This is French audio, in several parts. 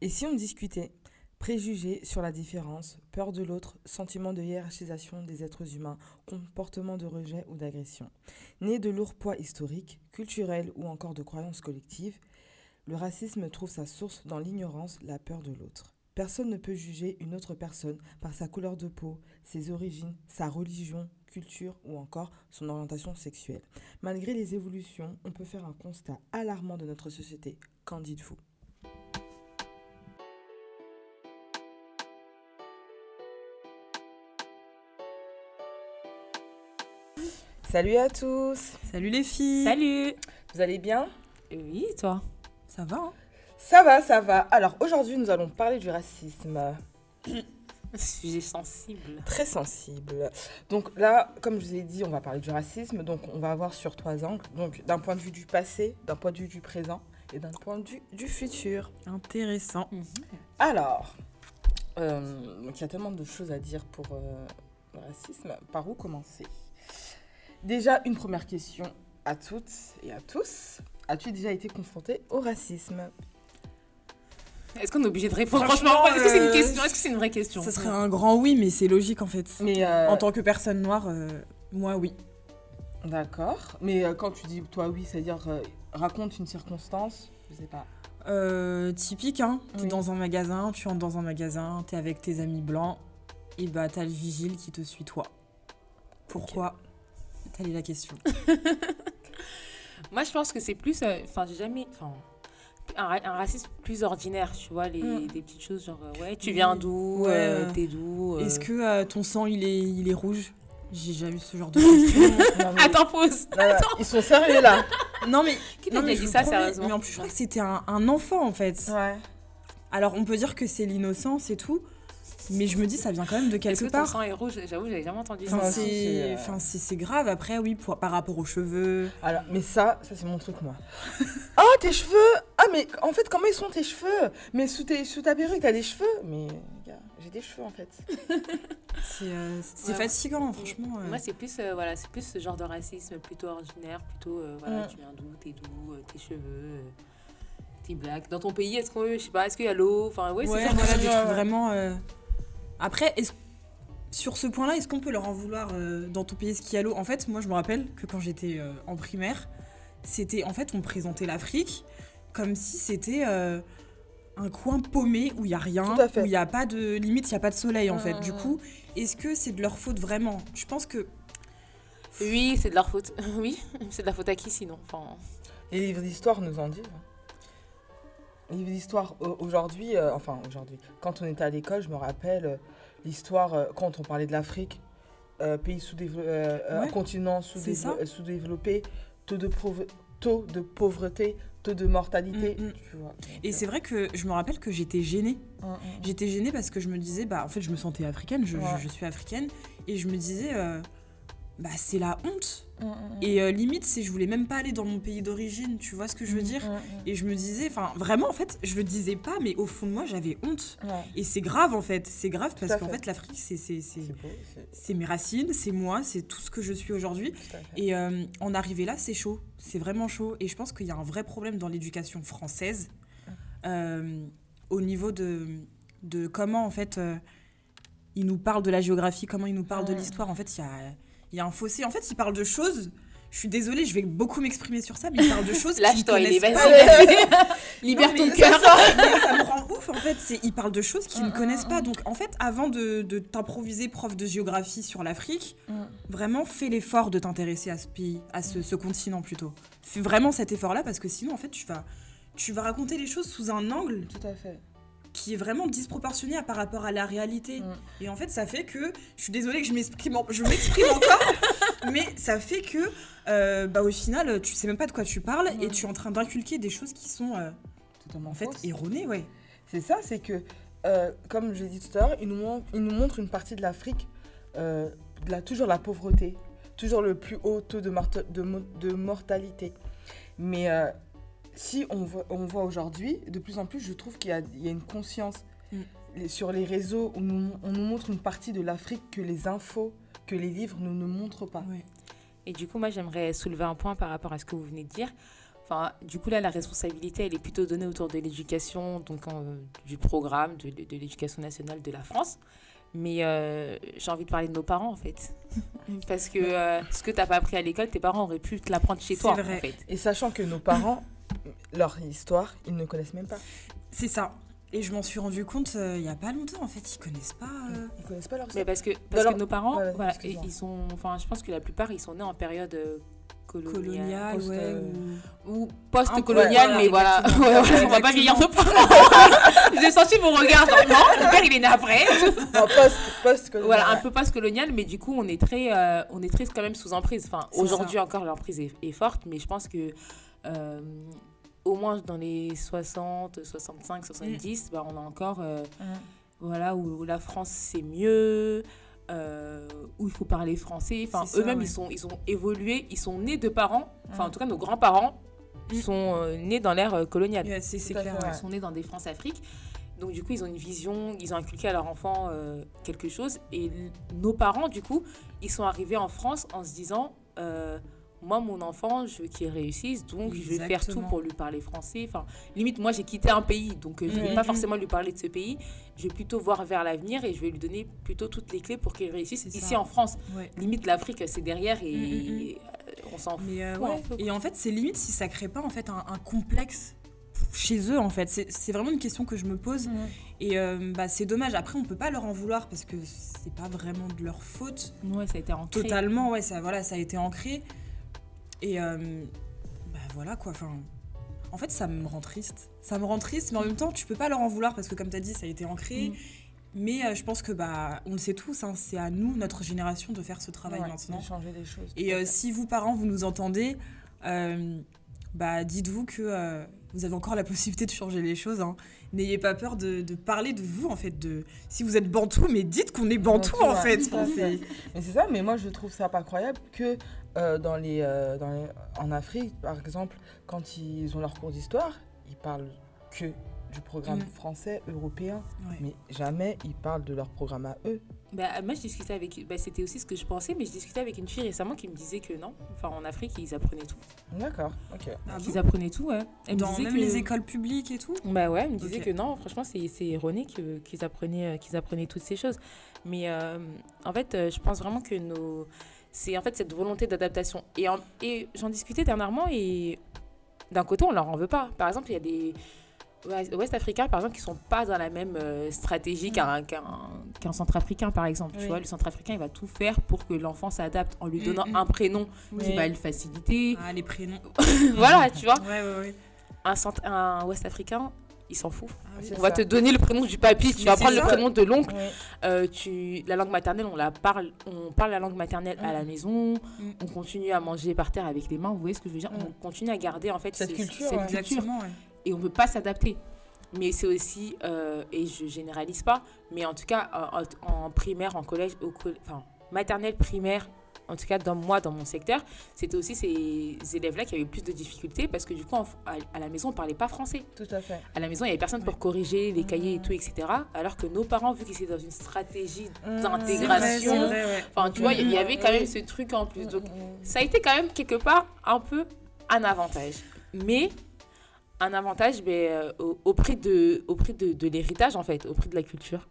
Et si on discutait Préjugés sur la différence, peur de l'autre, sentiment de hiérarchisation des êtres humains, comportement de rejet ou d'agression. Né de lourds poids historiques, culturels ou encore de croyances collectives, le racisme trouve sa source dans l'ignorance, la peur de l'autre. Personne ne peut juger une autre personne par sa couleur de peau, ses origines, sa religion, culture ou encore son orientation sexuelle. Malgré les évolutions, on peut faire un constat alarmant de notre société. Qu'en dites-vous? Salut à tous Salut les filles Salut Vous allez bien? Oui, toi? Ça va hein? Ça va, ça va. Alors aujourd'hui, nous allons parler du racisme. Sujet sensible. Très sensible. Donc là, comme je vous ai dit, on va parler du racisme. Donc on va avoir sur trois angles. Donc d'un point de vue du passé, d'un point de vue du présent et d'un point de vue du futur. Intéressant. Mhm. Alors, euh, il y a tellement de choses à dire pour euh, le racisme. Par où commencer? Déjà, une première question à toutes et à tous. As-tu déjà été confronté au racisme? Est-ce qu'on est obligé de répondre? Franchement, Franchement, est-ce que c'est une euh, question? Est-ce que c'est une vraie question? Ça serait un grand oui, mais c'est logique en fait. Mais euh, En tant que personne noire, euh, moi oui. D'accord. Mais euh, quand tu dis toi oui, c'est-à-dire euh, raconte une circonstance, je sais pas. Euh, typique, hein. T'es Oui. dans un magasin, tu entres dans un magasin, t'es avec tes amis blancs, et bah t'as le vigile qui te suit toi. Pourquoi? Telle est la question? Moi, je pense que c'est plus. euh, Enfin, j'ai jamais. Enfin. Un, ra- un racisme plus ordinaire, tu vois, les, Mm. des petites choses genre, euh, ouais, tu viens d'où, Ouais. euh, t'es d'où. Est-ce que ton sang il est, il est rouge? J'ai déjà eu ce genre de question. Attends, pause non, ils sont sérieux là. non mais, Qui non, t'a mais dit ça, sérieusement? Mais en plus, je crois que c'était un, un enfant en fait. Ouais. Alors on peut dire que c'est l'innocence et tout, mais je me dis ça vient quand même de quelque que ton part. sang est rouge J'avoue, j'avais jamais entendu Enfin, c'est, euh, enfin, c'est- c'est grave après, oui, pour- par rapport aux cheveux. Alors, mais ça, ça c'est mon truc moi. Ah, tes cheveux Ah, mais en fait, comment ils sont tes cheveux? Mais sous, tes, sous ta perruque, t'as des cheveux? Mais, gars, j'ai des cheveux en fait. C'est euh, c'est Ouais. fatigant, franchement. euh. Moi, c'est plus, euh, voilà, c'est plus ce genre de racisme plutôt ordinaire, plutôt, euh, voilà, Mm. tu viens d'où, t'es d'où, euh, tes cheveux, euh, t'es black. Dans ton pays, est-ce qu'on, je sais pas, est-ce qu'il y a l'eau? Enfin, ouais, Ouais, c'est ça. voilà, des trucs vraiment. euh, Après, est-ce- sur ce point-là, est-ce qu'on peut leur en vouloir euh, dans ton pays ski à l'eau? En fait, moi, je me rappelle que quand j'étais euh, en primaire, c'était en fait, on présentait l'Afrique comme si c'était euh, un coin paumé où il y a rien, Tout à fait. où il y a pas de limite, il y a pas de soleil en fait. Mm, Du coup, est-ce que c'est de leur faute vraiment? Je pense que Oui, c'est de leur faute. Oui, c'est de la faute à qui sinon? Enfin, Les livres d'histoire nous en disent. hein. Les livres d'histoire au- aujourd'hui, euh, enfin aujourd'hui, quand on était à l'école, je me rappelle euh, l'histoire, euh, quand on parlait de l'Afrique, pays sous-développé, Ouais, continent sous-développé, taux, de taux de pauvreté, taux de mortalité. Mm, mm. tu vois. Et c'est vrai que je me rappelle que j'étais gênée. Mm. J'étais gênée parce que je me disais, bah en fait, je me sentais africaine, je, je- Ouais. je suis africaine, et je me disais, bah c'est la honte. Mm, mm, Et euh, limite, c'est je voulais même pas aller dans mon pays d'origine, tu vois ce que je veux mm, dire? mm, Et je me disais, enfin vraiment en fait, je le disais pas, mais au fond de moi, j'avais honte. mm. Ouais. Et c'est grave en fait, c'est grave parce qu'en fait. fait, l'Afrique, c'est mes racines, c'est moi, c'est tout ce que je suis aujourd'hui. Et euh, en arriver là, c'est chaud, c'est vraiment chaud. Et je pense qu'il y a un vrai problème dans l'éducation française euh, au niveau de, de comment en fait ils nous parlent de la géographie, comment ils nous parlent de Mm. l'histoire. En fait, il y a, il y a un fossé. En fait, ils parlent de choses. Je suis désolée, je vais beaucoup m'exprimer sur ça, mais ils parlent de choses qu'ils ne Lâche-toi, il est pas. Libère ton cœur. Ça me rend ouf en fait. C'est ils parlent de choses qu'ils ne Mm, connaissent mm, pas. Donc en fait, avant de, de t'improviser prof de géographie sur l'Afrique, Mm. vraiment fais l'effort de t'intéresser à ce pays, à ce, ce continent plutôt. Fais vraiment cet effort-là parce que sinon en fait tu vas tu vas raconter les choses sous un angle Tout à fait. Qui est vraiment disproportionné à par rapport à la réalité. Mm. Et en fait, ça fait que je suis désolée que je m'exprime, en- je m'exprime encore, mais ça fait que euh, bah au final tu sais même pas de quoi tu parles et tu es en train d'inculquer des choses qui sont euh, Totalement en fait erronées, ouais. C'est ça, c'est que, euh, comme je l'ai dit tout à l'heure, il nous, mon- il nous montre une partie de l'Afrique, la- toujours la pauvreté, toujours le plus haut taux de, de, de mortalité. Mais si on voit, on voit aujourd'hui, de plus en plus, je trouve qu'il y a, il y a une conscience Mm. Les- sur les réseaux où nous- on nous montre une partie de l'Afrique que les infos, que les livres ne nous montrent pas. Et du coup, moi, j'aimerais soulever un point par rapport à ce que vous venez de dire. Enfin, du coup, là, la responsabilité, elle est plutôt donnée autour de l'éducation, donc euh, du programme de, l'éducation nationale de la France. Mais euh, j'ai envie de parler de nos parents, en fait. Parce que euh, ce que tu n'as pas appris à l'école, tes parents auraient pu te l'apprendre chez toi, vrai. en fait. Et sachant que nos parents, leur histoire, ils ne connaissent même pas. C'est ça. Et je m'en suis rendu compte euh, il y a pas longtemps, en fait, ils connaissent pas. euh, Ils connaissent pas leur Mais parce que, parce que nos parents, ouais, voilà, ils sont, enfin, je pense que la plupart, ils sont nés en période euh, coloniale. colonial, post, ouais. euh, ou- ou post-colonial, Ouais, mais voilà. Ouais, voilà, on va pas vieillir nos parents. J'ai senti mon regard, genre, non, mon père il est né après. Non, post, post Voilà, un peu post-colonial, mais du coup, on est très, euh, on est très quand même sous emprise. Enfin, aujourd'hui encore, l'emprise est, est forte, mais je pense que euh, au moins dans les 60, 65, 70, bah, on a encore, euh, voilà, où, où la France c'est mieux. euh, où il faut parler français. Enfin, eux-mêmes, ouais. ils, sont, ils ont évolué, ils sont nés de parents, enfin, en Mm. tout cas, nos grands-parents Mm. sont euh, nés dans l'ère coloniale. C'est clair. ouais. Ils sont nés dans des France-Afrique. Donc, du coup, ils ont une vision, ils ont inculqué à leur enfant quelque chose. Et nos parents, du coup, ils sont arrivés en France en se disant Moi, mon enfant, je veux qu'il réussisse, donc je vais faire tout pour lui parler français. Enfin, limite, moi, j'ai quitté un pays, donc euh, je ne vais pas forcément lui parler de ce pays. Je vais plutôt voir vers l'avenir et je vais lui donner plutôt toutes les clés pour qu'il réussisse ici ça. en France. Ouais. Limite, l'Afrique, c'est derrière et euh, on s'en fout. Euh, Ouais, peu, Et en fait, c'est limite si ça crée pas en fait un, un complexe chez eux en fait. C'est vraiment une question que je me pose. Et euh, bah, c'est dommage. Après, on peut pas leur en vouloir parce que c'est pas vraiment de leur faute. Ouais, ça a été ancré. Totalement, ouais, ça, voilà, ça a été ancré. Et euh, bah voilà quoi. Enfin, en fait, ça me rend triste. Ça me rend triste, mais en même temps, tu peux pas leur en vouloir parce que, comme tu as dit, ça a été ancré. Mm. Mais euh, je pense que bah, on le sait tous, hein, c'est à nous, notre génération, de faire ce travail Ouais, maintenant. de changer les choses. Et euh, si vous, parents, vous nous entendez, euh, bah, dites-vous que vous avez encore la possibilité de changer les choses. hein. N'ayez pas peur de, de parler de vous, en fait. De... Si vous êtes bantou, mais dites qu'on est bantou, Bantou, en ouais, fait. Mais c'est ça, mais moi je trouve ça pas croyable que euh, dans les, euh, dans les- en Afrique, par exemple, quand ils ont leur cours d'histoire, ils parlent que du programme Mm. français, européen, Ouais. mais jamais ils parlent de leur programme à eux. Bah, moi, je discutais avec. Bah, c'était aussi ce que je pensais, mais je discutais avec une fille récemment qui me disait que non. Enfin, en Afrique, ils apprenaient tout. D'accord, ok. Ah Ils bon apprenaient tout, ouais. Elle me Dans disait même que- les écoles publiques et tout Bah ouais, elle me disait que non, franchement, c'est c'est erroné que- qu'ils apprenaient, euh, qu'ils apprenaient toutes ces choses. Mais euh, en fait, je pense vraiment que nos. C'est en fait cette volonté d'adaptation. Et, en- et j'en discutais dernièrement et d'un côté, on leur en veut pas. Par exemple, il y a des. Ouest- Ouest-Africains, par exemple, qui sont pas dans la même euh, stratégie qu'un centrafricain, par exemple. Tu vois, le centrafricain, il va tout faire pour que l'enfant s'adapte en lui Mm, donnant mm. un prénom qui va le faciliter. Ah, les prénoms. voilà, tu vois. Ouais, ouais, ouais. Un, un Ouest-Africain, il s'en fout. Ah On va te donner le prénom du papy, tu Mais vas prendre le prénom de l'oncle. Euh, tu, la langue maternelle, on la parle, on parle la langue maternelle à la maison. Mm. On continue à manger par terre avec les mains. Vous voyez ce que je veux dire? Mm. On continue à garder en fait Cette ce- culture, cette ouais. culture. Exactement, ouais. et on ne peut pas s'adapter. Mais c'est aussi, euh, et je généralise pas, mais en tout cas en, primaire, en collège, au coll- enfin maternelle, primaire, en tout cas dans moi, dans mon secteur, c'était aussi ces élèves-là qui avaient plus de difficultés parce que du coup à, à la maison on parlait pas français. Tout à fait. À la maison, il n'y avait personne pour corriger les cahiers et tout, etc. Alors que nos parents, vu qu'ils étaient dans une stratégie Mmh. d'intégration, enfin, tu vois, il y- avait quand même Oui. ce truc en plus. Donc, ça a été quand même quelque part un peu un avantage. Mais un avantage ben, euh, au, au prix, de, au prix de, de l'héritage, en fait, au prix de la culture,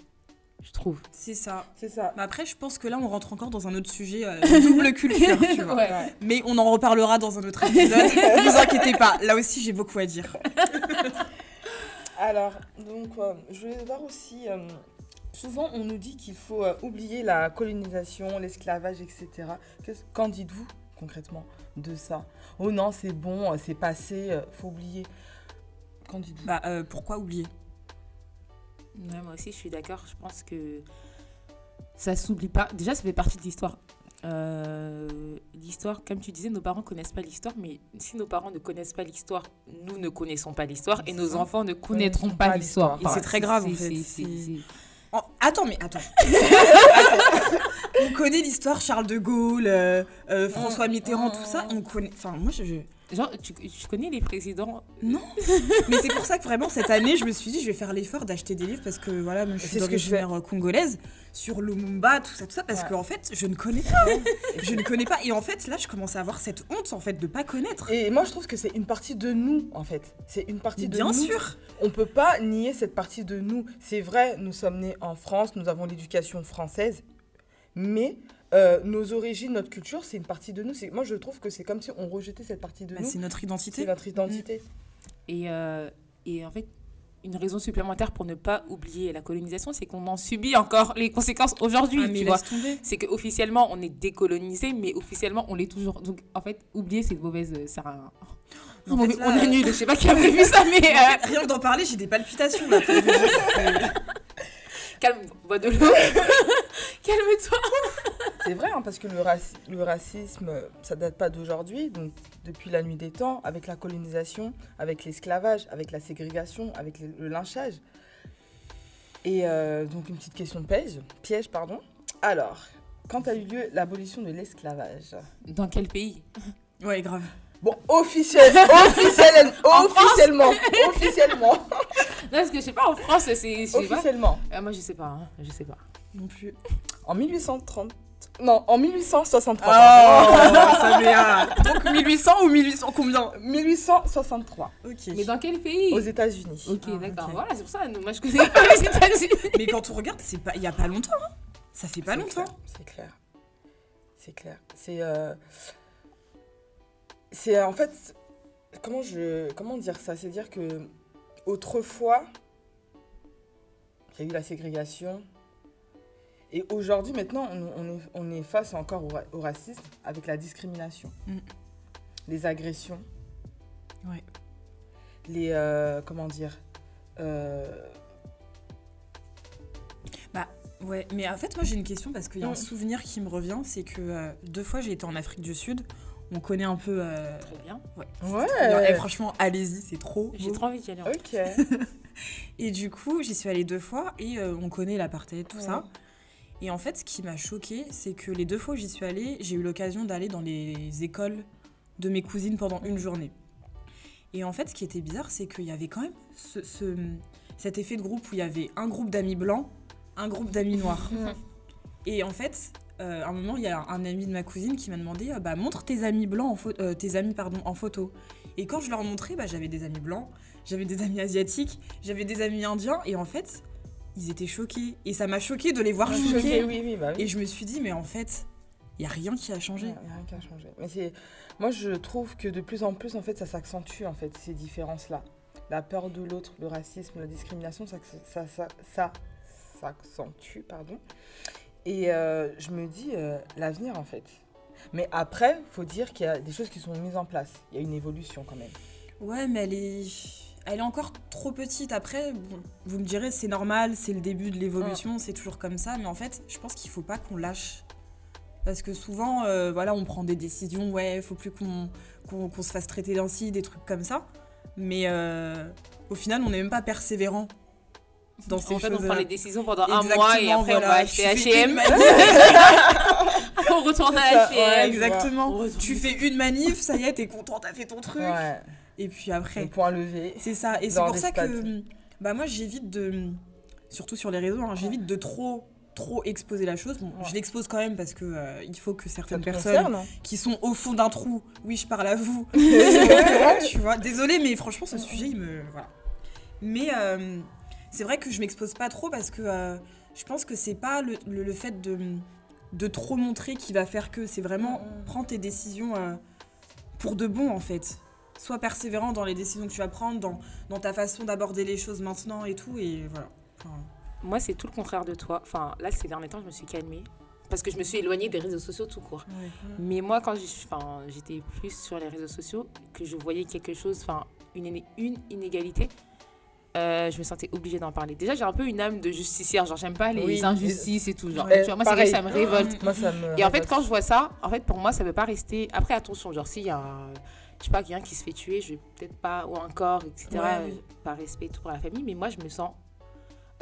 je trouve. C'est ça. C'est ça. Mais après, je pense que là, on rentre encore dans un autre sujet, euh, double culture, tu vois. Ouais. Mais on en reparlera dans un autre épisode. Ne vous inquiétez pas, là aussi, j'ai beaucoup à dire. Alors, donc, euh, je vais voir aussi. euh, souvent, on nous dit qu'il faut euh, oublier la colonisation, l'esclavage, etc. Qu'en dites-vous concrètement de ça? Oh non, c'est bon, c'est passé, euh, faut oublier. Qu'en dites-vous? Bah, euh, pourquoi oublier? Ouais, moi aussi, je suis d'accord. Je pense que ça s'oublie pas. Déjà, ça fait partie de l'histoire. Euh, l'histoire, comme tu disais, nos parents connaissent pas l'histoire, mais si nos parents ne connaissent pas l'histoire, nous ne connaissons pas l'histoire et nos enfants ne connaîtront pas pas l'histoire. Et c'est très grave, en fait. c'est- c'est- C'est- c'est- Oh, Attends, mais attends. on connaît l'histoire Charles de Gaulle, euh, euh, François Mitterrand, tout ça. On connaît. Enfin, moi, je, je- Genre, tu, tu connais les présidents? Non. Mais c'est pour ça que vraiment cette année, je me suis dit, je vais faire l'effort d'acheter des livres parce que voilà, moi, je suis ce que je fais. d'origine congolaise sur Lumumba, tout ça, tout ça, parce Ouais. qu'en fait, je ne connais pas. je ne connais pas. Et en fait, là, je commence à avoir cette honte en fait de pas connaître. Et moi, je trouve que c'est une partie de nous, en fait. C'est une partie de Bien nous. sûr. On peut pas nier cette partie de nous. C'est vrai, nous sommes nés en France, nous avons l'éducation française, mais euh, nos origines, notre culture, c'est une partie de nous. C'est- Moi, je trouve que c'est comme si on rejetait cette partie de Bah, nous. c'est notre C'est identité. notre identité. Et, euh, et en fait, une raison supplémentaire pour ne pas oublier la colonisation, c'est qu'on en subit encore les conséquences aujourd'hui, Ah. C'est qu'officiellement, on est décolonisé, mais officiellement, on l'est toujours. Donc, en fait, oublier, c'est une mauvaise. euh, C'est un... En un mauvais- fait, là, on euh, annule, je sais pas qui a prévu ça, mais euh, Rien que d'en parler, j'ai des palpitations là. calme, bois de l'eau. Calme-toi. C'est vrai, hein, parce que le, raci- le racisme, euh, ça date pas d'aujourd'hui. Donc, depuis la nuit des temps, avec la colonisation, avec l'esclavage, avec la ségrégation, avec le, le lynchage. Et euh, donc, une petite question de piège, piège pardon. Alors, quand a eu lieu l'abolition de l'esclavage? Dans quel pays? Ouais, grave. Bon, officiel, officiel, En officiellement, officiellement, Non, parce que je sais pas, en France, c'est. Sais pas. officiellement. Ah, moi, je sais pas. hein, Je sais pas. Non plus. En 1830. Non, en 1863. Oh, ça Donc 1800 ou 1800 combien 1863. Ok. Mais dans quel pays? Aux États-Unis. Ok, Ah, d'accord. Voilà, c'est pour ça. nous, Moi, je connais pas les États-Unis. Mais quand on regarde, c'est pas, il y a pas longtemps. hein. Ça fait pas C'est longtemps. clair, C'est clair. C'est clair. C'est. euh, C'est euh, en fait. Comment, je, comment dire ça? C'est dire que autrefois, il y a eu la ségrégation. Et aujourd'hui, maintenant, on, on est, on est face encore au, ra- au racisme avec la discrimination. Mm. Les agressions. Ouais. Les. euh, comment dire euh, Ouais, mais en fait, moi j'ai une question parce qu'il y a un Mm. souvenir qui me revient, c'est que euh, deux fois j'ai été en Afrique du Sud. On connaît un peu. euh, Très bien. Ouais. Ouais. Et franchement, allez-y, c'est trop. J'ai trop envie d'y aller. en. Ok. Et du coup, j'y suis allée deux fois et euh, on connaît l'apartheid, tout ça. Et en fait, ce qui m'a choqué, c'est que les deux fois où j'y suis allée, j'ai eu l'occasion d'aller dans les écoles de mes cousines pendant une journée. Et en fait, ce qui était bizarre, c'est qu'il y avait quand même ce, ce- cet effet de groupe où il y avait un groupe d'amis blancs, un groupe d'amis noirs. Et en fait, euh, à un moment, il y a un ami de ma cousine qui m'a demandé euh, bah, montre tes amis blancs en photo, tes amis pardon en photo. Et quand je leur montrais, bah, j'avais des amis blancs, j'avais des amis asiatiques, j'avais des amis indiens, et en fait, ils étaient choqués. Et ça m'a choqué de les voir Choqué, choqués. oui, oui, bah oui. Et je me suis dit, mais en fait, il y a rien qui a changé. Il n'y a rien qui a changé. Mais c'est, moi, je trouve que de plus en plus, en fait, ça s'accentue, en fait, ces différences-là. La peur de l'autre, le racisme, la discrimination, ça, ça, ça, ça s'accentue, pardon. Et euh, je me dis, euh, l'avenir, en fait. Mais après, faut dire qu'il y a des choses qui sont mises en place. Il y a une évolution, quand même. Ouais, mais elle est, elle est encore trop petite. Après, bon, vous me direz, c'est normal, c'est le début de l'évolution, c'est toujours comme ça. Mais en fait, je pense qu'il faut pas qu'on lâche. Parce que souvent, euh, voilà, on prend des décisions, ouais, faut plus qu'on qu'on qu'on se fasse traiter d'ainsi, des trucs comme ça. Mais euh, au final, on n'est même pas persévérant dans ces En fait, on choses. prend les décisions pendant un mois et après, on va acheter H&M. on retourne à H&M. ouais, exactement. Tu fais une manif, ça y est, t'es content, t'as fait ton truc. Ouais. Et puis Le après, point levé. C'est ça, et c'est pour ça que bah moi j'évite de, surtout sur les réseaux, hein, j'évite de trop trop exposer la chose. Bon, Ouais. je l'expose quand même parce que euh, il faut que certaines personnes concerne, hein qui sont au fond d'un trou, oui je parle à vous, tu vois. Désolée, mais franchement ce sujet il me voilà. Mais euh, c'est vrai que je m'expose pas trop parce que euh, je pense que c'est pas le, le- le fait de de trop montrer qui va faire que c'est vraiment Mm, mm. prends tes décisions pour de bon en fait. Sois persévérant dans les décisions que tu vas prendre, dans, dans ta façon d'aborder les choses maintenant et tout, et voilà. Enfin, Moi, c'est tout le contraire de toi. Enfin, là, ces derniers temps, je me suis calmée. Parce que je me suis éloignée des réseaux sociaux tout court. Mais moi, quand je- enfin, j'étais plus sur les réseaux sociaux, que je voyais quelque chose, enfin, une, une inégalité, euh, je me sentais obligée d'en parler. Déjà, j'ai un peu une âme de justicière. Genre, j'aime pas les Oui. injustices et tout. Genre, tu vois, moi, c'est pareil. vrai que ça me révolte. Moi, ça me. Et en fait, quand je vois ça, en fait, pour moi, ça ne veut pas rester. Après, attention, genre, s'il y a un. Je sais pas, quelqu'un qui se fait tuer, je vais peut-être pas. Ou un corps, etc. Ouais, euh, oui. Par respect pour la famille. Mais moi, je me sens.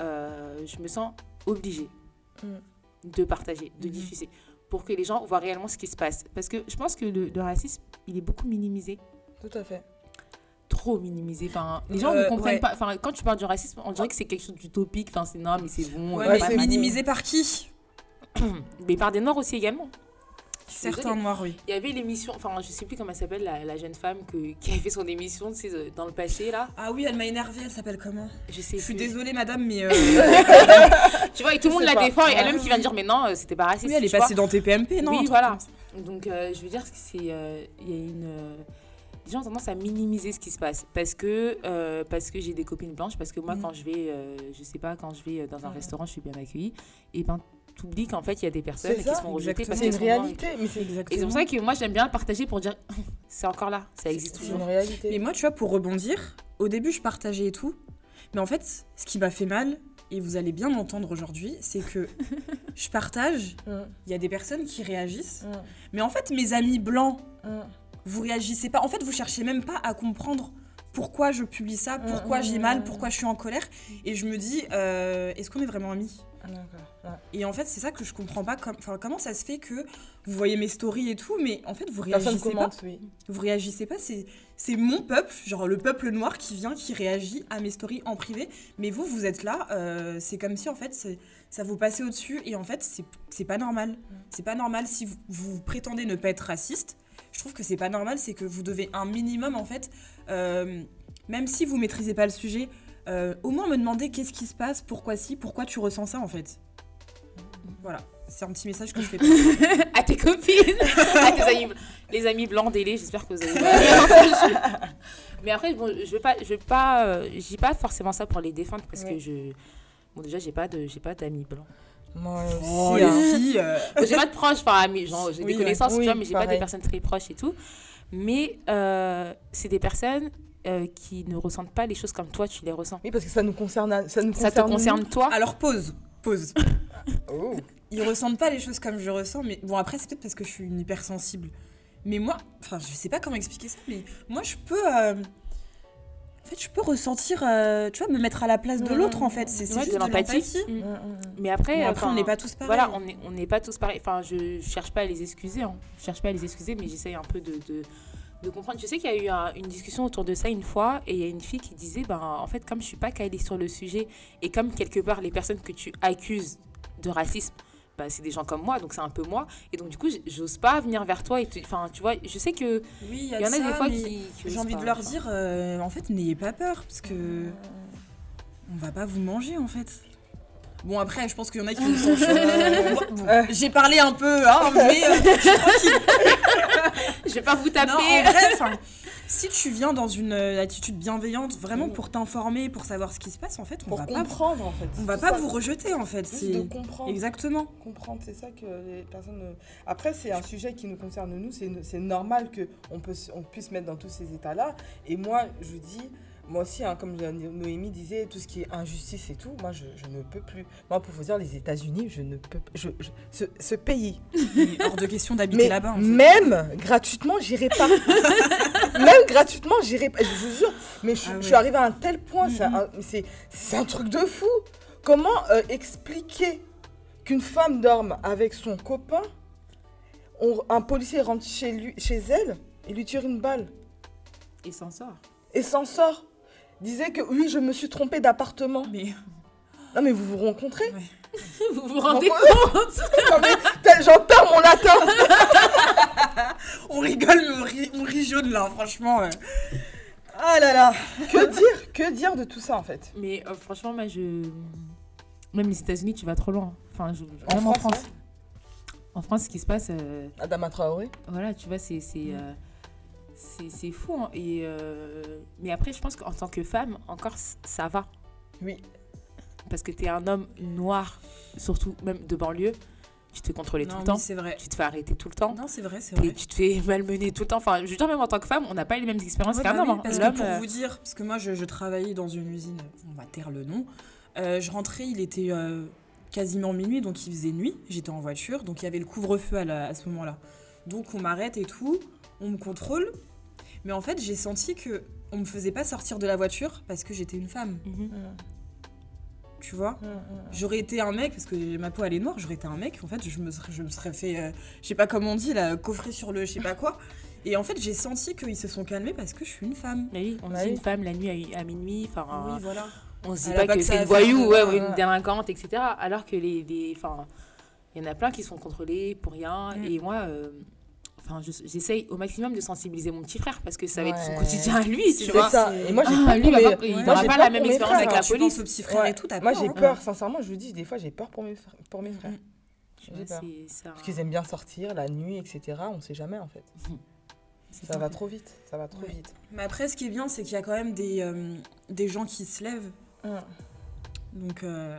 euh, je me sens obligée Mm. de partager, de Mhm. diffuser. Pour que les gens voient réellement ce qui se passe. Parce que je pense que le, le racisme, il est beaucoup minimisé Tout à fait. trop minimisé. Enfin, les gens Euh, ne comprennent ouais. pas. Enfin, quand tu parles du racisme, on dirait que c'est quelque chose d'utopique. Enfin, c'est non, mais c'est bon. Ouais, euh, mais c'est minimisé par qui Mais par des noirs aussi également. Certains noirs, oui. Il y avait l'émission, enfin, je sais plus comment elle s'appelle, la, la jeune femme que, qui avait fait son émission, tu sais, euh, dans le passé, là. Ah oui, elle m'a énervée, elle s'appelle comment? Je sais Je suis plus. désolée, madame, mais. euh, Tu vois, et tout le monde la pas. défend, et Ouais. elle-même qui vient de dire, mais non, euh, c'était pas raciste. oui, elle est passée dans TPMP, non oui, voilà. Donc, euh, je veux dire c'est. euh, Il y a une. euh, les gens ont tendance à minimiser ce qui se passe parce que, euh, parce que j'ai des copines blanches, parce que moi, Mhm. quand je vais, euh, je sais pas, quand je vais dans un restaurant, je suis bien accueillie, et ben, t'oublies qu'en fait, il y a des personnes C'est qui se font rejeter parce C'est qu'elles une sont noires. réalité, mais c'est Et c'est Exactement. pour ça que moi, j'aime bien le partager pour dire, c'est encore là, ça existe c'est une toujours. réalité. Mais moi, tu vois, pour rebondir, au début, je partageais et tout. Mais en fait, ce qui m'a fait mal, et vous allez bien m'entendre aujourd'hui, c'est que je partage, Hum, il y a des personnes qui réagissent. hum, Mais en fait, mes amis blancs, hum. vous réagissez pas. En fait, vous cherchez même pas à comprendre pourquoi je publie ça, pourquoi Mm, j'ai mal, pourquoi je suis en colère. Et je me dis, euh, est-ce qu'on est vraiment amis? Ah. Ouais. Et en fait, c'est ça que je comprends pas. Comme, comment ça se fait que vous voyez mes stories et tout, mais en fait, vous réagissez pas. oui. Vous réagissez pas. C'est, mon peuple, genre le peuple noir qui vient, qui réagit à mes stories en privé. Mais vous, vous êtes là. euh, c'est comme si en fait, ça vous passait au-dessus. Et en fait, c'est, c'est pas normal. C'est pas normal si vous, vous prétendez ne pas être raciste. Je trouve que c'est pas normal. C'est que vous devez un minimum en fait, euh, même si vous maîtrisez pas le sujet, euh, au moins me demander qu'est-ce qui se passe, pourquoi si, pourquoi tu ressens ça en fait. Voilà, c'est un petit message que je fais passer. à tes copines, à tes amis, les amis blancs délai, j'espère que vous avez bien. Mais après, bon, je veux pas, je veux pas, euh, dis pas forcément ça pour les défendre parce Ouais. que je, bon déjà j'ai pas de, j'ai pas d'amis blancs. Moi aussi, Oh, hein. les filles, euh, j'ai pas de proches, enfin amis, genre j'ai Oui, des connaissances, tu Oui, vois, mais j'ai pas des personnes très proches et tout. Mais euh, c'est des personnes euh, qui ne ressentent pas les choses comme toi tu les ressens. Oui, parce que ça nous concerne. Ça, nous Ça te concerne. toi? Alors pause, pause. Oh. Ils ressentent pas les choses comme je ressens, mais bon après c'est peut-être parce que je suis une hypersensible. Mais moi, enfin je sais pas comment expliquer ça, mais moi je peux, euh, en fait je peux ressentir, euh, tu vois, me mettre à la place de Mhm. l'autre en fait. C'est c'est Ouais, juste de l'empathie. Mm. Mais après, après on n'est pas tous pareils. Voilà, on n'est on n'est pas tous pareils. Enfin, je cherche pas à les excuser. Hein. Je cherche pas à les excuser, mais j'essaye un peu de, de, de comprendre. Je sais qu'il y a eu un- une discussion autour de ça une fois, et il y a une fille qui disait, ben, en fait, comme je suis pas calée sur le sujet, et comme quelque part les personnes que tu accuses de racisme, bah, c'est des gens comme moi, donc c'est un peu moi. Et donc, du coup, j'ose pas venir vers toi. Et te- Enfin, tu vois, je sais que Oui, il y, en a ça, des fois qui. qui J'ai envie pas, de leur enfin. dire, euh, en fait, n'ayez pas peur, parce que on va pas vous manger en fait. Bon après, je pense qu'il y en a qui me sont chauds. Bon, Euh. J'ai parlé un peu, hein, mais euh, je suis tranquille. Je vais pas vous taper. Non, en vrai, enfin, si tu viens dans une euh, attitude bienveillante, vraiment Mm. pour t'informer, pour savoir ce qui se passe, en fait, on Pour va pas, comprendre, en fait. on va pas ça. vous rejeter, en fait. C'est de comprendre. exactement. comprendre, c'est ça que les personnes. euh, Après, c'est un sujet qui nous concerne nous, c'est normal que on peut, on puisse mettre dans tous ces états-là. Et moi, je dis, moi aussi, hein, comme Noémie disait, tout ce qui est injustice et tout, moi, je, je ne peux plus. Moi, pour vous dire, les États-Unis, je ne peux. Je, je- ce, ce pays, Il est hors de question d'habiter là-bas. en fait. même gratuitement, j'irai pas. même gratuitement, j'irai pas. Je vous jure, mais je, Ah ouais. suis arrivée à un tel point, c'est Mhm. un- c'est c'est un truc de fou. Comment euh, expliquer qu'une femme dorme avec son copain, on- un policier rentre chez, lui, chez elle et lui tire une balle? Et s'en sort. et s'en sort Disait que oui, je me suis trompée d'appartement. Mais Non mais vous vous rencontrez Vous vous rendez compte J'en perds mon latin on rigole, mais on rit, on rit jaune là, franchement. Ah là là. Que dire Que dire de tout ça en fait? Mais euh, franchement, moi, je. Même les États-Unis, tu vas trop loin. Enfin, je... En même en France. En France, ce qui se passe, euh, Adama Traoré voilà, tu vois, c'est c'est euh, c'est- c'est fou. hein. Et euh, mais après, je pense qu'en tant que femme, encore, ça va. Oui. Parce que tu es un homme noir, surtout même de banlieue. Tu te fais contrôler tout le temps. c'est vrai. Tu te fais arrêter tout le temps. Non, c'est vrai, c'est Et vrai. tu te fais malmener tout le temps. Enfin, je veux dire, même en tant que femme, on n'a pas les mêmes expériences Ouais, qu'un bah homme. oui, hein. parce que L'homme, pour euh, vous dire, parce que moi je, je travaillais dans une usine, on va taire le nom. Euh, je rentrais, il était quasiment minuit, donc il faisait nuit. J'étais en voiture, donc il y avait le couvre-feu à, à ce moment-là. Donc on m'arrête et tout, on me contrôle. Mais en fait, j'ai senti que on me faisait pas sortir de la voiture parce que j'étais une femme, mhm. tu vois. J'aurais été un mec, parce que ma peau elle est noire, j'aurais été un mec, en fait je me serais, je me serais fait, euh, je sais pas comment on dit, là, coffrer sur le je sais pas quoi. Et en fait, j'ai senti qu'ils se sont calmés parce que je suis une femme. Mais oui, on Bah dit oui. une femme la nuit à, à minuit, enfin, Oui, voilà. on se dit pas pas que c'est une voyou ouais, ouais, ou une délinquante, etc. Alors que les, les- enfin, il y en a plein qui sont contrôlés pour rien. Mm. Et moi, euh, enfin, je- j'essaye au maximum de sensibiliser mon petit frère parce que ça va être son quotidien à lui, tu C'est vois. Ça. Et moi, j'ai Ah, peur lui, il mes- pas- il n'aura la même expérience frères, avec hein. la tu police. frères Ouais. et tout, Moi, j'ai hein. peur, sincèrement, je vous dis, des fois, j'ai peur pour mes, frères- pour mes frères. Parce qu'ils aiment bien sortir la nuit, etc. On sait jamais, en fait. Ça va trop vite. Ça va trop Ouais. vite. Mais après, ce qui est bien, c'est qu'il y a quand même des, euh, des gens qui se lèvent. Hum. Donc, euh,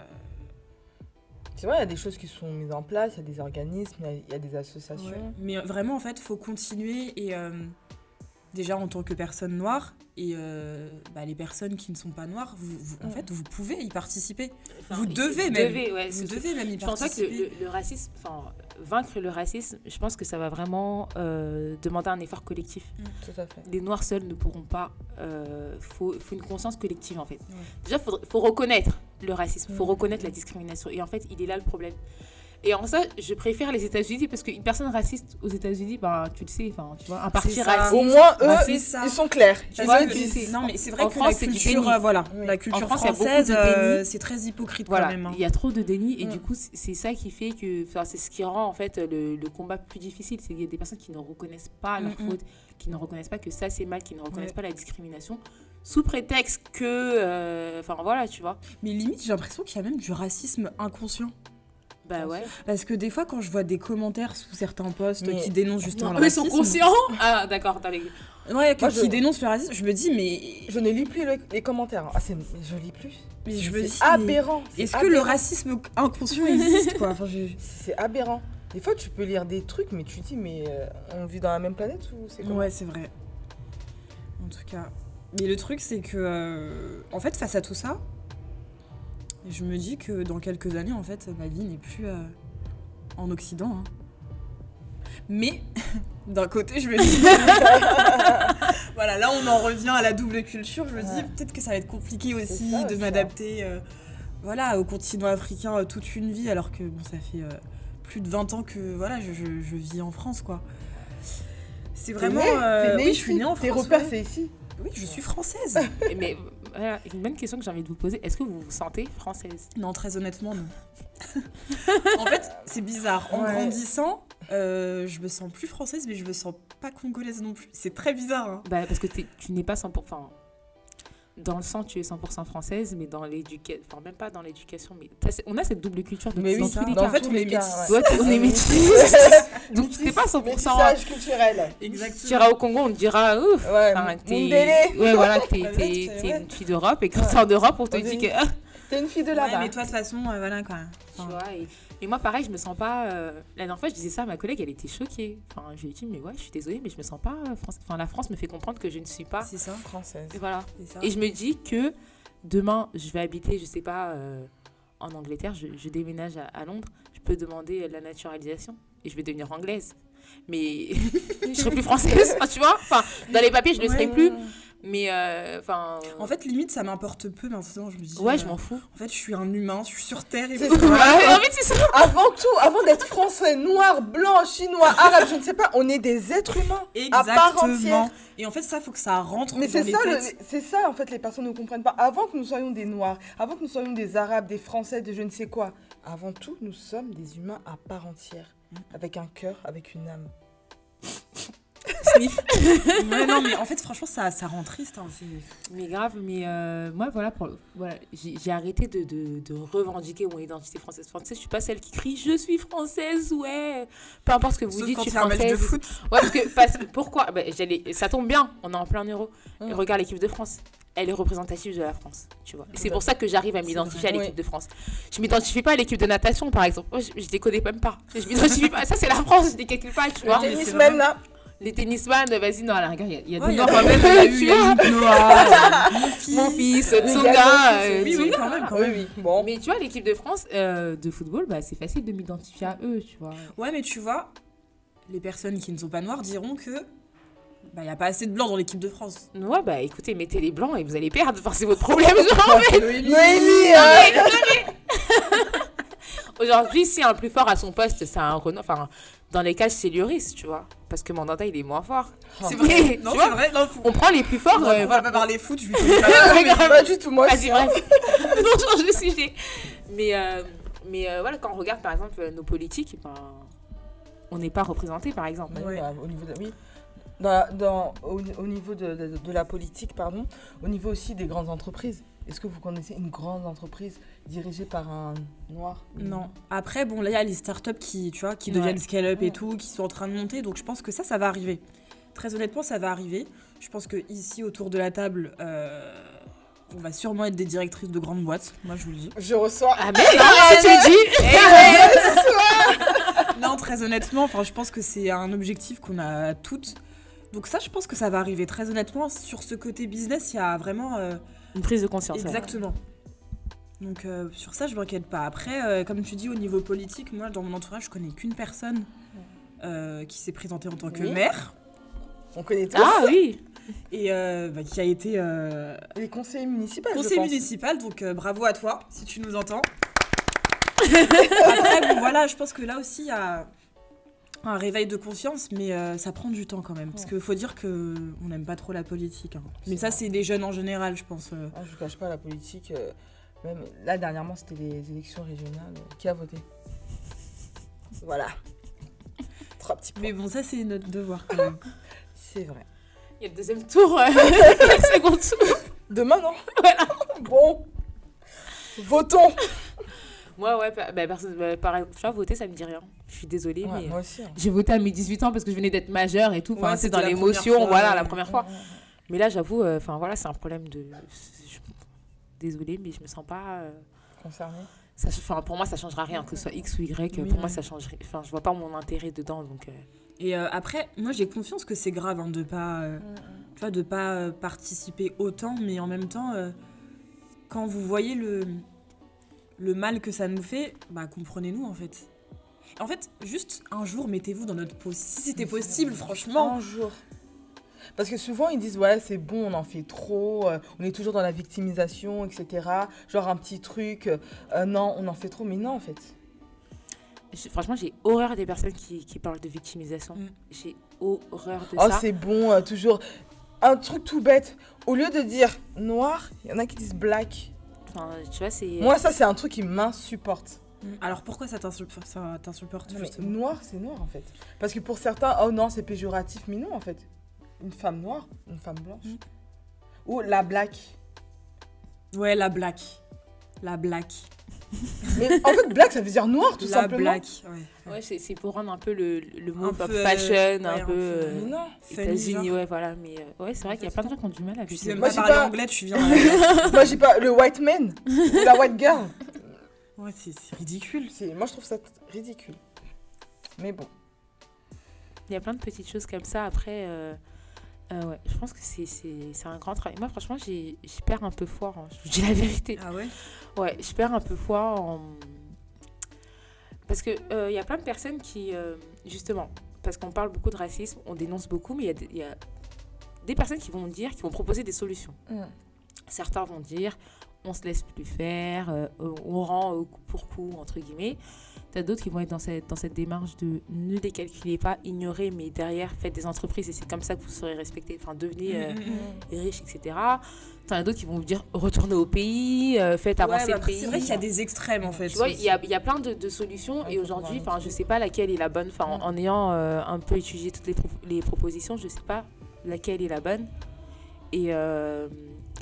C'est vrai, il y a des choses qui sont mises en place, il y a des organismes, il y a- il des associations. mais vraiment, en fait, faut continuer. Et euh, déjà, en tant que personne noire, et euh, bah, les personnes qui ne sont pas noires, vous, vous- en Mm. fait, vous pouvez y participer. Enfin, vous devez vous même. devez, ouais, vous devez même y Je pense pas que le, racisme, enfin, vaincre le racisme, je pense que ça va vraiment euh, demander un effort collectif. Tout à fait. Les Noirs seuls ne pourront pas. Il faut, faut une conscience collective, en fait. Ouais. Déjà, il faut reconnaître le racisme, il faut Mhm. reconnaître la discrimination. Et en fait, il est là le problème. Et en ça, je préfère les États-Unis parce qu'une personne raciste aux États-Unis, bah, tu le sais, enfin, tu vois, un parti raciste. Au moins, eux, ils sont clairs. Tu vois, que- non, mais c'est vrai en que France, la c'est du culture, déni. euh, voilà, Oui. la culture En France, française, de euh, déni. c'est très hypocrite Voilà, quand même. hein. il y a trop de déni et Mm. du coup c'est- ça qui fait que enfin, c'est ce qui rend en fait le, le combat plus difficile c'est qu'il y a des personnes qui ne reconnaissent pas leur Mm, mm. faute qui ne reconnaissent pas que ça c'est mal qui ne reconnaissent Ouais. pas la discrimination sous prétexte que euh, enfin voilà tu vois Mais limite, j'ai l'impression qu'il y a même du racisme inconscient. Bah Bien ouais sûr. Parce que des fois, quand je vois des commentaires sous certains posts Mais- qui dénoncent justement Non, le eux sont racisme, conscients ah d'accord t'as les Ouais, Moi, je- qui dénoncent le racisme, je me dis, mais, Je ne lis plus le- les commentaires. Ah, c'est... Je lis plus. mais je me dis, mais aberrant. est-ce que le racisme inconscient existe quoi? Enfin, je- C'est aberrant. Des fois, tu peux lire des trucs, mais tu te dis, mais euh, on vit dans la même planète ou c'est Ouais, c'est vrai. En tout cas. Mais le truc, c'est que, euh, en fait, face à tout ça, je me dis que dans quelques années, en fait, ma vie n'est plus euh, en Occident. hein. Mais, d'un côté, je me dis. voilà, là, on en revient à la double culture. Je me dis, peut-être que ça va être compliqué aussi ça, de m'adapter euh, voilà, au continent africain euh, toute une vie, alors que bon, ça fait euh, plus de 20 ans que voilà, je, je- je vis en France, quoi. C'est T'es vraiment. née, euh, t'es née oui, ici. je suis née en Tes France. repères, ouais. c'est ici? Oui, je suis française. mais voilà, une bonne question que j'ai envie de vous poser est-ce que vous vous sentez française? Non, très honnêtement, non. en fait, c'est bizarre. En Ouais. grandissant, euh, je me sens plus française, mais je me sens pas congolaise non plus. C'est très bizarre. hein. bah, parce que tu n'es pas 100% enfin, dans le sang tu es 100% française mais dans l'éducation enfin même pas dans l'éducation mais t'as- on a cette double culture de Mais dans oui, tous les dans cas en fait, on est métis. ouais. On est métis donc Métis- t'es pas 100% métissage culturel. Tu Exactement. iras au Congo, on te dira, ouf, Ouais, enfin, t'es- ouais, voilà, t'es, une fille d'Europe, et quand Ouais. t'es en Europe, on te On dit dit- que, ah, T'es une fille de Ouais, là-bas. mais toi, de toute façon, euh, voilà quoi. tu Enfin, vois, et, et moi, pareil, je me sens pas, euh, la dernière fois, je disais ça à ma collègue, elle était choquée, enfin, je lui ai dit, mais ouais, je suis désolée, mais je me sens pas euh, française, enfin, la France me fait comprendre que je ne suis pas, c'est ça. Française. et voilà, ça. et je me dis que demain, je vais habiter, je sais pas, euh, en Angleterre, je, je déménage à, à Londres, je peux demander la naturalisation, et je vais devenir anglaise, mais je serai plus française, tu vois, enfin, dans les papiers, je le serai Ouais. plus, mais, euh, enfin... En fait, limite, ça m'importe peu maintenant. Je me dis. ouais, euh, je m'en fous. En fait, je suis un humain, je suis sur Terre. Et C'est ça. Ouais, en fait, c'est ça. Avant tout, avant d'être français, noir, blanc, chinois, arabe, je ne sais pas, on est des êtres humains. À part entière. Exactement. Et en fait, ça, faut que ça rentre Mais dans c'est ça, c'est ça en fait, les personnes ne comprennent pas. Avant que nous soyons des noirs, avant que nous soyons des arabes, des français, de je ne sais quoi, avant tout, nous sommes des humains à part entière, avec un cœur, avec une âme. Sniff. ouais, non, mais en fait, franchement, ça, ça rend triste. hein, c'est- Mais grave, mais euh, moi, voilà, pour, voilà j'ai arrêté de, de, de revendiquer mon identité française. Française, je suis pas celle qui crie je suis française, ouais. Peu importe ce que vous Sauf dites, quand je suis un match française. de foot. Ouais, parce que, parce, pourquoi? Bah, j'allais- Ça tombe bien, on est en plein euro. Et regarde l'équipe de France. Elle est représentative de la France, tu vois. C'est pour ça que j'arrive à m'identifier à l'équipe Oui. de France. Je m'identifie pas à l'équipe de natation, par exemple. Moi, je, je les connais même pas. Je m'identifie pas. Ça, c'est la France, je les calcule pas, tu vois. Tennis même là, Les tennisman, vas-y, non, à la rigueur, il y a, des noirs quand même, il y a eu Noah, euh, mon fils. Gars, Tsonga. euh, Oui, oui, quand même, quand même. oui, bon. Mais tu vois, l'équipe de France euh, de football, bah, c'est facile de m'identifier à eux, tu vois. Ouais, mais tu vois, les personnes qui ne sont pas noires diront que bah y a pas assez de blancs dans l'équipe de France. Ouais, bah écoutez, mettez les blancs et vous allez perdre. Enfin, c'est votre problème. genre. Noémie, euh, Aujourd'hui, si un plus fort à son poste, c'est un Renault. Enfin, dans les cages, c'est Lloris, tu vois. Parce que Mandanda, il est moins fort. Oh. C'est vrai. Non, c'est vrai. Non, faut- On prend les plus forts. on euh, va voilà. pas parler foot, je vais. Pas du tout, moi Vas-y, bref. on change de sujet. Mais, euh, mais euh, voilà, quand on regarde par exemple nos politiques, ben, on n'est pas représenté par exemple. Ouais. bah, au niveau de, oui. Dans, au, au niveau de, de- de la politique, pardon, au niveau aussi des grandes entreprises. Est-ce que vous connaissez une grande entreprise dirigée par un noir Non. Après, bon, là, il y a les startups qui, tu vois, qui Ouais. deviennent scale-up Ouais. et tout, qui sont en train de monter. Donc, je pense que ça, ça va arriver. Très honnêtement, ça va arriver. Je pense que ici, autour de la table, euh, on va sûrement être des directrices de grandes boîtes. Moi, je vous le dis. Je reçois. Ah mais tu le dis non, très honnêtement, enfin, je pense que c'est un objectif qu'on a toutes. Donc ça, je pense que ça va arriver. Très honnêtement, sur ce côté business, il y a vraiment... euh, Une prise de conscience. ouais. Exactement. Donc euh, sur ça, je m'inquiète pas. Après, euh, comme tu dis, au niveau politique, moi, dans mon entourage, je connais qu'une personne euh, qui s'est présentée en tant que Oui. maire On connaît tous Ah oui et euh, bah, qui a été euh, les conseillers municipaux. pense. municipal. Donc euh, bravo à toi, si tu nous entends. Après, bon, voilà, je pense que là aussi, il y a un réveil de conscience, mais euh, ça prend du temps quand même. Parce qu'il faut dire que on n'aime pas trop la politique. hein. Mais ça, c'est les jeunes en général, je pense. euh. Ah, je vous cache pas la politique. euh, même là dernièrement, c'était les élections régionales. Qui a voté? Voilà. Trois petits points. Mais bon, ça, c'est notre devoir quand même. C'est vrai. Il y a le deuxième tour, euh, le second tour. Demain, non? Bon. Votons. Moi, ouais, bah, bah, perso- bah, par tu vois, voter, ça me dit rien. Je suis désolée, Ouais, mais. moi aussi. hein. J'ai voté à mes 18 ans parce que je venais d'être majeure et tout. Enfin, Ouais, c'est dans l'émotion, voilà, la première fois. Mais là, j'avoue, euh, enfin voilà, c'est un problème de. je- Désolée, mais je me sens pas. euh, Concerné. ça, enfin, pour moi, ça changera rien, que ce soit X ou Y. Oui, pour moi, ça changerait. Enfin, je vois pas mon intérêt dedans, donc. euh, Et euh, après, moi j'ai confiance que c'est grave hein, de pas, euh, tu vois, de pas euh, participer autant, mais en même temps, euh, quand vous voyez le, le mal que ça nous fait, bah comprenez-nous en fait. En fait, juste un jour, mettez-vous dans notre peau. Si c'était possible, franchement. Un jour. Parce que souvent ils disent ouais c'est bon on en fait trop, euh, on est toujours dans la victimisation etc. Genre un petit truc, euh, non on en fait trop mais non en fait. je- franchement, j'ai horreur des personnes qui, qui parlent de victimisation. Mm. J'ai horreur de Oh ça. c'est bon euh, toujours. Un truc tout bête, au lieu de dire noir, il y en a qui disent black. Enfin, tu vois, c'est. Moi ça c'est un truc qui m'insupporte. Alors pourquoi ça t'insulte ça t'insupporte justement noir c'est noir en fait. Parce que pour certains oh non c'est péjoratif mais non en fait. Une femme noire, une femme blanche. Mm. Ou la black. Ouais, la black. La black. Mais en fait black ça veut dire noir tout la simplement. black. Ouais. Ouais, c'est c'est pour rendre un peu le, le mot Un pop peu, euh, fashion, ouais, un peu. euh, non. États-Unis, ouais, voilà. Mais euh, ouais, c'est vrai qu'il y a plein de gens qui ont du mal à Moi, j'ai pas- anglais, tu viens la Moi j'ai pas le white man la white girl. Ouais, c'est ridicule. C'est- Moi je trouve ça ridicule. Mais bon. Il y a plein de petites choses comme ça. Après, euh, euh, ouais, je pense que c'est- c'est c'est un grand travail. Moi, franchement, j'ai- j'y perds un peu foi. hein. Je vous dis la vérité. Ah ouais? Ouais, je perds un peu foi en. Parce qu'il il y a plein de personnes qui, euh, justement, parce qu'on parle beaucoup de racisme, on dénonce beaucoup, mais il y a des- il y, a des personnes qui vont dire, qui vont proposer des solutions. Certains vont dire on se laisse plus faire, euh, on rend coup pour coup, entre guillemets. T'as d'autres qui vont être dans cette, dans cette démarche de ne les calculez pas, ignorez, mais derrière, faites des entreprises et c'est comme ça que vous serez respecté. Enfin, devenez euh, Mm, mm, mm. riche, etc. T'en as d'autres qui vont vous dire retournez au pays, euh, faites avancer Ouais, bah le pays. c'est vrai qu'il y a des extrêmes en fait. Tu vois, il y a, y a plein de, de solutions et aujourd'hui, enfin, je sais pas laquelle est la bonne. Enfin, en, en ayant euh, un peu étudié toutes les, pro- les propositions, je sais pas laquelle est la bonne. Et, euh,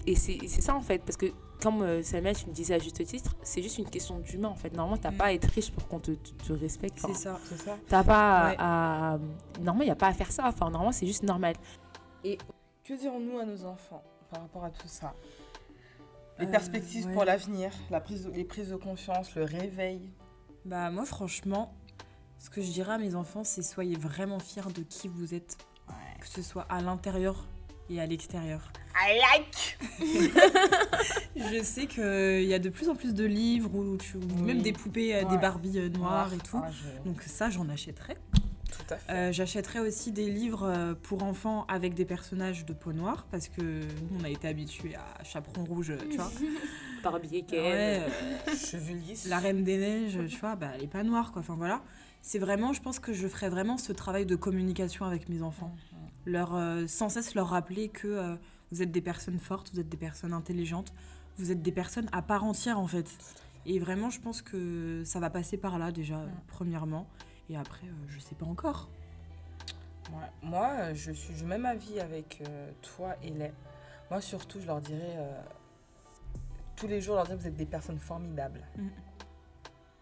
et c'est ça en fait, parce que comme euh, Samuel, tu me disais à juste titre, c'est juste une question d'humain en fait. Normalement, t'as Mm. pas à être riche pour qu'on te, te- te respecte. C'est Enfin, ça. C'est ça. T'as pas Ouais. à, à- Normalement, il n'y a pas à faire ça. Enfin, normalement, c'est juste normal. Que dirons-nous à nos enfants par rapport à tout ça? Les Euh, perspectives ouais. pour l'avenir, la prise de- les prises de confiance, le réveil. Bah moi franchement, ce que je dirais à mes enfants, c'est soyez vraiment fiers de qui vous êtes, que ce soit à l'intérieur et à l'extérieur. I like Je sais qu'il y a de plus en plus de livres ou Oui. même des poupées, euh, des. Barbies euh, noires et tout. Ah, je- Donc ça, j'en achèterai. Tout à fait. Euh, J'achèterais aussi des livres euh, pour enfants avec des personnages de peau noire parce que nous, on a été habitués à Chaperon Rouge, tu vois. Barbier, Ken. Ouais, euh, Cheveux lisses. la Reine des Neiges, tu vois, bah, elle est pas noire, quoi. Enfin voilà. C'est vraiment, je pense que je ferais vraiment ce travail de communication avec mes enfants. Leur, euh, sans cesse leur rappeler que euh, vous êtes des personnes fortes, vous êtes des personnes intelligentes, vous êtes des personnes à part entière en fait. Et vraiment, je pense que ça va passer par là déjà, premièrement. Et après, euh, je sais pas encore. Ouais. Moi, euh, je suis du même avis avec euh, toi et les. Moi, surtout, je leur dirais euh, tous les jours, je leur dirais vous êtes des personnes formidables. Mm.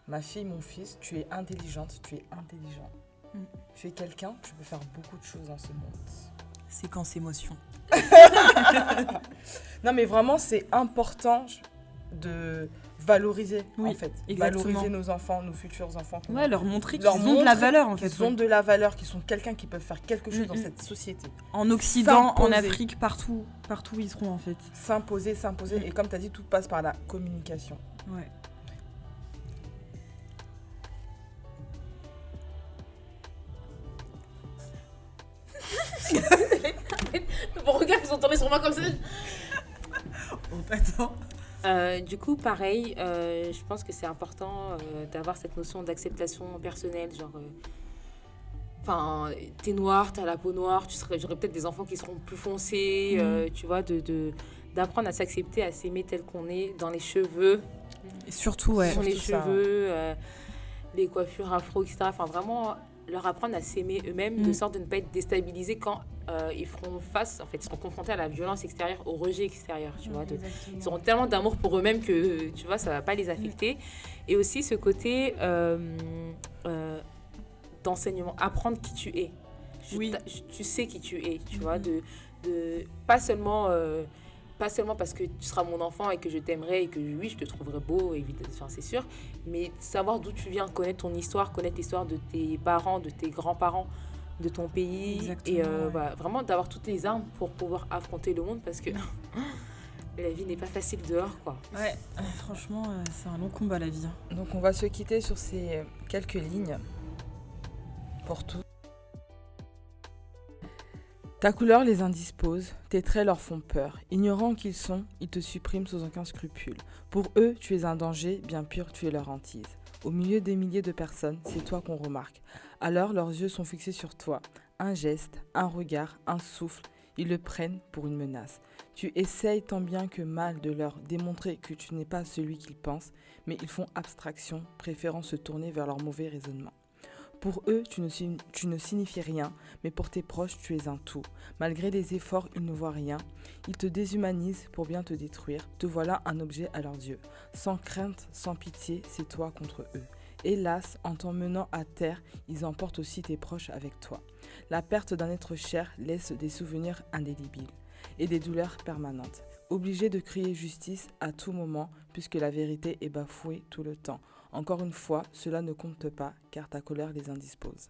Ma fille, mon fils, tu es intelligente, tu es intelligent. Mm. Tu es quelqu'un, tu peux faire beaucoup de choses dans ce monde. Séquence émotion. Non, mais vraiment, c'est important de valoriser, Oui, en fait. exactement. Valoriser nos enfants, nos futurs enfants. Ouais, leur montrer qu'ils ont de la valeur en qu'ils fait. ont ouais. de la valeur, qu'ils sont quelqu'un qui peut faire quelque chose dans cette société. En Occident, en. Afrique, partout, partout où ils seront en fait. S'imposer, s'imposer. Mm. Et comme tu as dit, tout passe par la communication. Ouais. Sont tournés sur moi comme ça. On t'attend. Euh, du coup, pareil, euh, je pense que c'est important euh, d'avoir cette notion d'acceptation personnelle. Genre, euh, enfin, t'es noir, t'as la peau noire, tu serais, j'aurais peut-être des enfants qui seront plus foncés, euh, tu vois, de, de- d'apprendre à s'accepter, à s'aimer tel qu'on est, dans les cheveux, Et surtout, ouais. sur les ça. cheveux, euh, les coiffures afro, etc. Enfin, vraiment leur apprendre à s'aimer eux-mêmes, de Mm. sorte de ne pas être déstabilisés quand euh, ils feront face, en fait, ils seront confrontés à la violence extérieure, au rejet extérieur, tu vois, de, ils auront tellement d'amour pour eux-mêmes que, tu vois, ça va pas les affecter. Et aussi ce côté euh, euh, d'enseignement, apprendre qui tu es. Je- Oui. tu sais qui tu es, tu vois, Mhm. de, de pas seulement... pas seulement parce que tu seras mon enfant et que je t'aimerai et que oui, je te trouverai beau, évidemment, enfin, c'est sûr, mais savoir d'où tu viens, connaître ton histoire, connaître l'histoire de tes parents, de tes grands-parents, de ton pays, Exactement, et euh, ouais. vraiment d'avoir toutes les armes pour pouvoir affronter le monde parce que la vie n'est pas facile dehors, quoi. Ouais, euh, franchement, euh, c'est un long combat la vie. hein. Donc on va se quitter sur ces quelques lignes pour tout. Ta couleur les indispose, tes traits leur font peur. Ignorant qu'ils sont, ils te suppriment sans aucun scrupule. Pour eux, tu es un danger, bien pur, tu es leur hantise. Au milieu des milliers de personnes, c'est toi qu'on remarque. Alors leurs yeux sont fixés sur toi. Un geste, un regard, un souffle, ils le prennent pour une menace. Tu essayes tant bien que mal de leur démontrer que tu n'es pas celui qu'ils pensent, mais ils font abstraction, préférant se tourner vers leur mauvais raisonnement. Pour eux, tu ne, signifies rien, mais pour tes proches, tu es un tout. Malgré les efforts, ils ne voient rien. Ils te déshumanisent pour bien te détruire. Te voilà un objet à leurs yeux. Sans crainte, sans pitié, c'est toi contre eux. Hélas, en t'emmenant à terre, ils emportent aussi tes proches avec toi. La perte d'un être cher laisse des souvenirs indélébiles et des douleurs permanentes. Obligé de crier justice à tout moment, puisque la vérité est bafouée tout le temps. Encore une fois, cela ne compte pas, car ta colère les indispose.